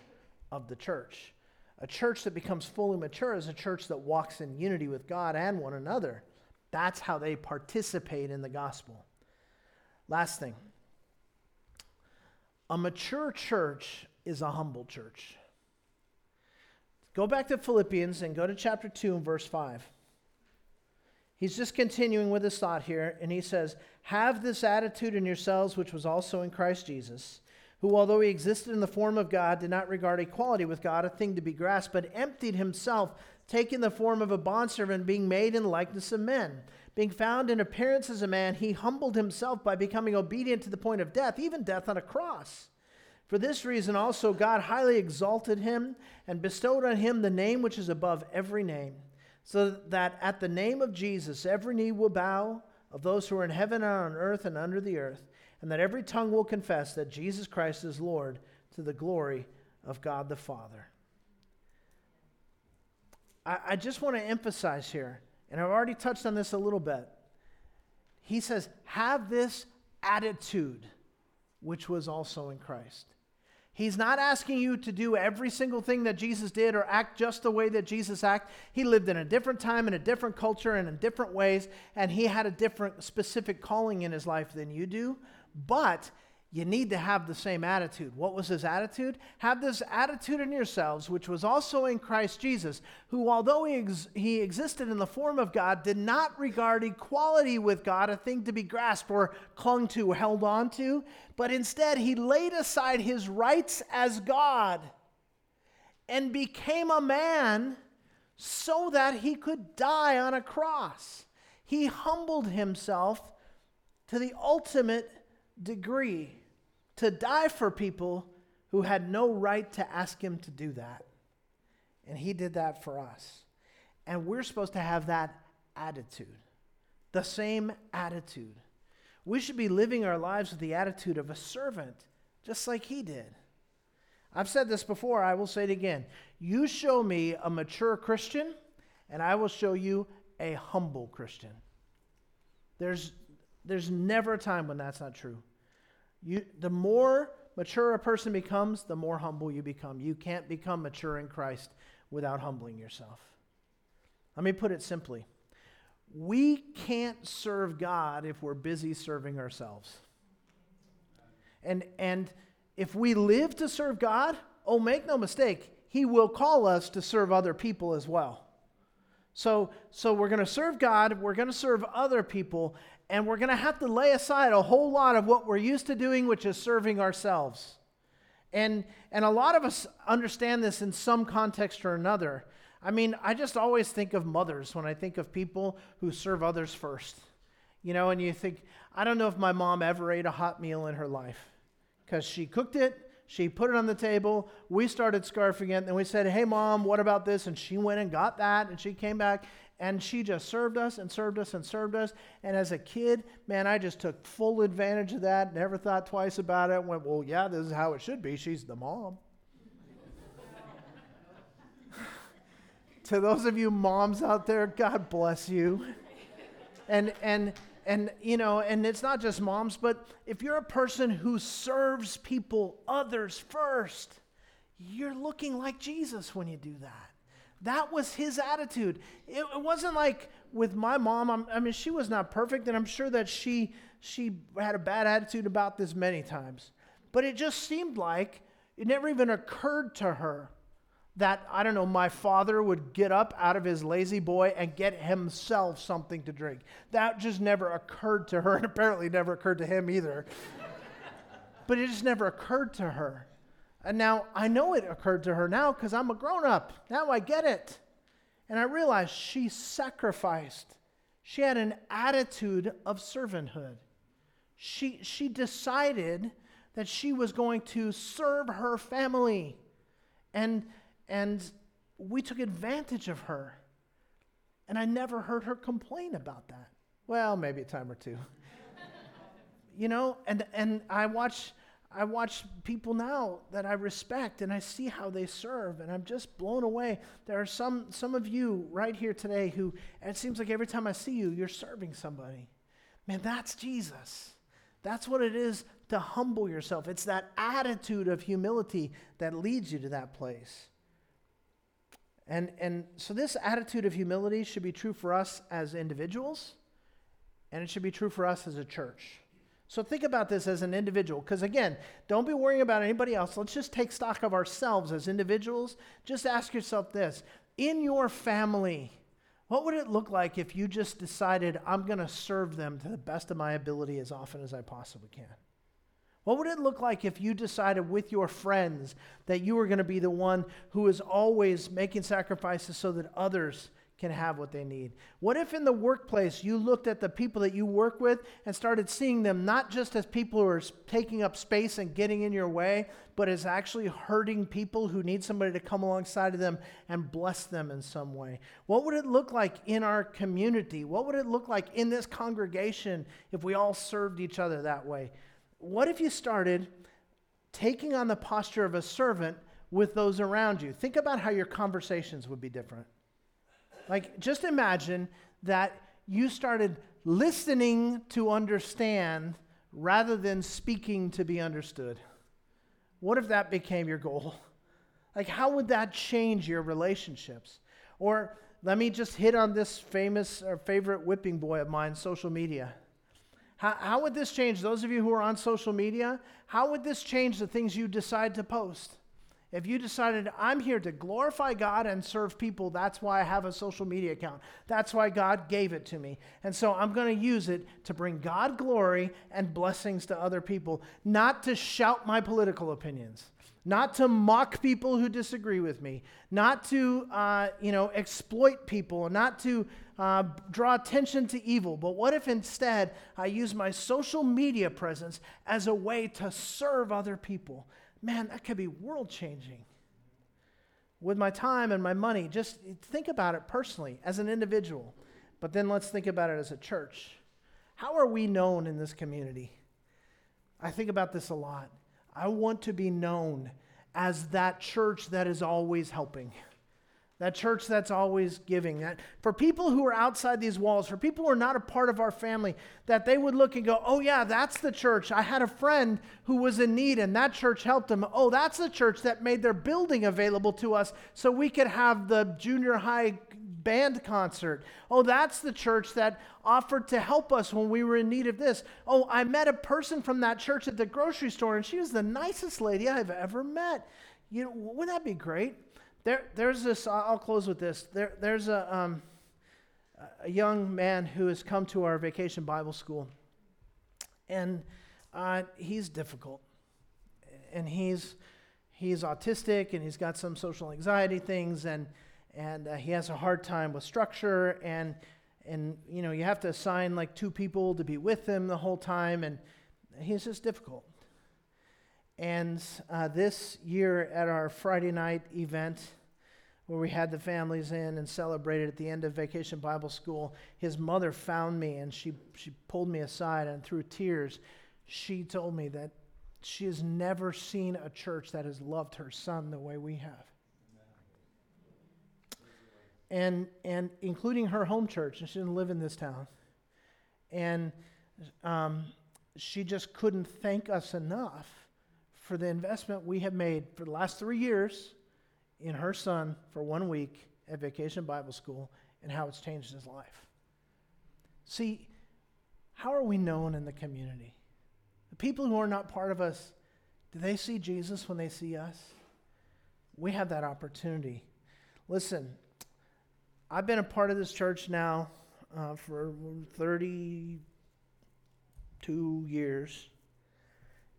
of the church. A church that becomes fully mature is a church that walks in unity with God and one another. That's how they participate in the gospel. Last thing a mature church is a humble church. Go back to Philippians and go to chapter 2 and verse 5. He's just continuing with his thought here, and he says, Have this attitude in yourselves, which was also in Christ Jesus, who, although he existed in the form of God, did not regard equality with God a thing to be grasped, but emptied himself, taking the form of a bondservant, being made in likeness of men. Being found in appearance as a man, he humbled himself by becoming obedient to the point of death, even death on a cross. For this reason also God highly exalted him and bestowed on him the name which is above every name, so that at the name of Jesus every knee will bow of those who are in heaven and on earth and under the earth, and that every tongue will confess that Jesus Christ is Lord to the glory of God the Father. I, I just want to emphasize here, and I've already touched on this a little bit. He says, Have this attitude which was also in Christ. He's not asking you to do every single thing that Jesus did or act just the way that Jesus acted. He lived in a different time, in a different culture, and in different ways, and he had a different specific calling in his life than you do. But you need to have the same attitude. What was his attitude? Have this attitude in yourselves, which was also in Christ Jesus, who, although he, ex- he existed in the form of God, did not regard equality with God a thing to be grasped or clung to, held on to, but instead he laid aside his rights as God and became a man so that he could die on a cross. He humbled himself to the ultimate degree to die for people who had no right to ask him to do that. And he did that for us. And we're supposed to have that attitude, the same attitude. We should be living our lives with the attitude of a servant, just like he did. I've said this before, I will say it again. You show me a mature Christian, and I will show you a humble Christian. There's, there's never a time when that's not true. You, the more mature a person becomes, the more humble you become. You can't become mature in Christ without humbling yourself. Let me put it simply we can't serve God if we're busy serving ourselves. And, and if we live to serve God, oh, make no mistake, He will call us to serve other people as well. So, so we're going to serve God, we're going to serve other people, and we're going to have to lay aside a whole lot of what we're used to doing, which is serving ourselves. And, and a lot of us understand this in some context or another. I mean, I just always think of mothers when I think of people who serve others first. You know, and you think, I don't know if my mom ever ate a hot meal in her life because she cooked it, she put it on the table. We started scarfing it, and then we said, Hey, mom, what about this? And she went and got that, and she came back, and she just served us and served us and served us. And as a kid, man, I just took full advantage of that, never thought twice about it. Went, Well, yeah, this is how it should be. She's the mom. to those of you moms out there, God bless you. And, and, and you know and it's not just moms but if you're a person who serves people others first you're looking like jesus when you do that that was his attitude it, it wasn't like with my mom I'm, i mean she was not perfect and i'm sure that she she had a bad attitude about this many times but it just seemed like it never even occurred to her that, I don't know, my father would get up out of his lazy boy and get himself something to drink. That just never occurred to her, and apparently never occurred to him either. but it just never occurred to her. And now I know it occurred to her now because I'm a grown up. Now I get it. And I realize she sacrificed. She had an attitude of servanthood. She, she decided that she was going to serve her family. And and we took advantage of her. And I never heard her complain about that. Well, maybe a time or two. you know, and, and I watch I watch people now that I respect and I see how they serve and I'm just blown away. There are some some of you right here today who it seems like every time I see you you're serving somebody. Man, that's Jesus. That's what it is to humble yourself. It's that attitude of humility that leads you to that place. And, and so, this attitude of humility should be true for us as individuals, and it should be true for us as a church. So, think about this as an individual, because again, don't be worrying about anybody else. Let's just take stock of ourselves as individuals. Just ask yourself this In your family, what would it look like if you just decided, I'm going to serve them to the best of my ability as often as I possibly can? What would it look like if you decided with your friends that you were going to be the one who is always making sacrifices so that others can have what they need? What if in the workplace you looked at the people that you work with and started seeing them not just as people who are taking up space and getting in your way, but as actually hurting people who need somebody to come alongside of them and bless them in some way? What would it look like in our community? What would it look like in this congregation if we all served each other that way? what if you started taking on the posture of a servant with those around you? Think about how your conversations would be different. Like, just imagine that you started listening to understand rather than speaking to be understood. What if that became your goal? Like, how would that change your relationships? Or let me just hit on this famous or favorite whipping boy of mine, social media. How, how would this change, those of you who are on social media, how would this change the things you decide to post? If you decided, I'm here to glorify God and serve people, that's why I have a social media account. That's why God gave it to me. And so I'm going to use it to bring God glory and blessings to other people, not to shout my political opinions not to mock people who disagree with me, not to uh, you know exploit people, not to uh, draw attention to evil. But what if instead I use my social media presence as a way to serve other people? Man, that could be world changing. With my time and my money, just think about it personally as an individual. But then let's think about it as a church. How are we known in this community? I think about this a lot. I want to be known as that church that is always helping. That church that's always giving. That for people who are outside these walls, for people who are not a part of our family, that they would look and go, "Oh yeah, that's the church. I had a friend who was in need and that church helped them. Oh, that's the church that made their building available to us so we could have the junior high band concert. Oh, that's the church that offered to help us when we were in need of this. Oh, I met a person from that church at the grocery store and she was the nicest lady I've ever met. You know, wouldn't that be great? There, there's this, I'll close with this. There, there's a, um, a young man who has come to our vacation Bible school, and uh, he's difficult. And he's, he's autistic, and he's got some social anxiety things, and, and uh, he has a hard time with structure, and, and, you know, you have to assign like two people to be with him the whole time, and he's just difficult. And uh, this year at our Friday night event, where we had the families in and celebrated at the end of Vacation Bible School, his mother found me and she, she pulled me aside and through tears, she told me that she has never seen a church that has loved her son the way we have. And, and including her home church, and she didn't live in this town. And um, she just couldn't thank us enough for the investment we have made for the last three years in her son for one week at Vacation Bible School and how it's changed his life. See, how are we known in the community? The people who are not part of us, do they see Jesus when they see us? We have that opportunity. Listen, I've been a part of this church now uh, for 32 years.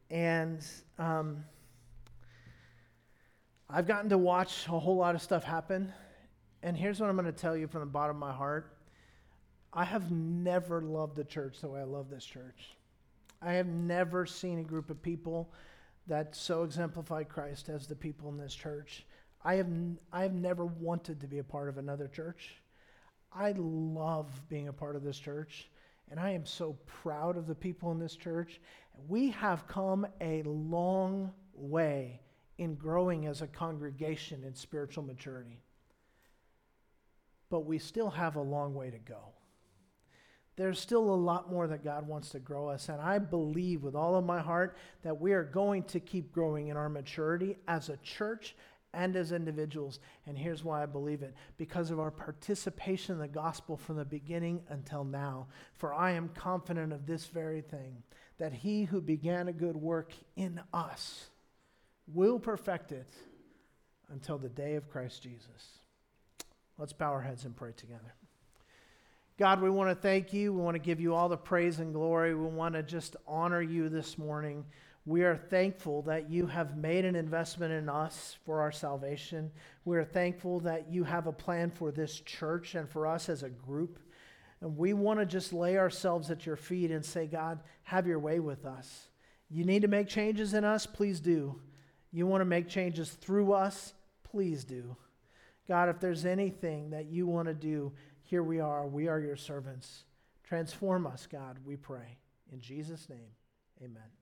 And um, I've gotten to watch a whole lot of stuff happen. And here's what I'm going to tell you from the bottom of my heart I have never loved the church the way I love this church. I have never seen a group of people that so exemplify Christ as the people in this church. I have, I have never wanted to be a part of another church. I love being a part of this church, and I am so proud of the people in this church. We have come a long way in growing as a congregation in spiritual maturity. But we still have a long way to go. There's still a lot more that God wants to grow us. And I believe with all of my heart that we are going to keep growing in our maturity as a church and as individuals. And here's why I believe it because of our participation in the gospel from the beginning until now. For I am confident of this very thing that he who began a good work in us will perfect it until the day of Christ Jesus. Let's bow our heads and pray together. God, we want to thank you. We want to give you all the praise and glory. We want to just honor you this morning. We are thankful that you have made an investment in us for our salvation. We are thankful that you have a plan for this church and for us as a group. And we want to just lay ourselves at your feet and say, God, have your way with us. You need to make changes in us? Please do. You want to make changes through us? Please do. God, if there's anything that you want to do, here we are. We are your servants. Transform us, God, we pray. In Jesus' name, amen.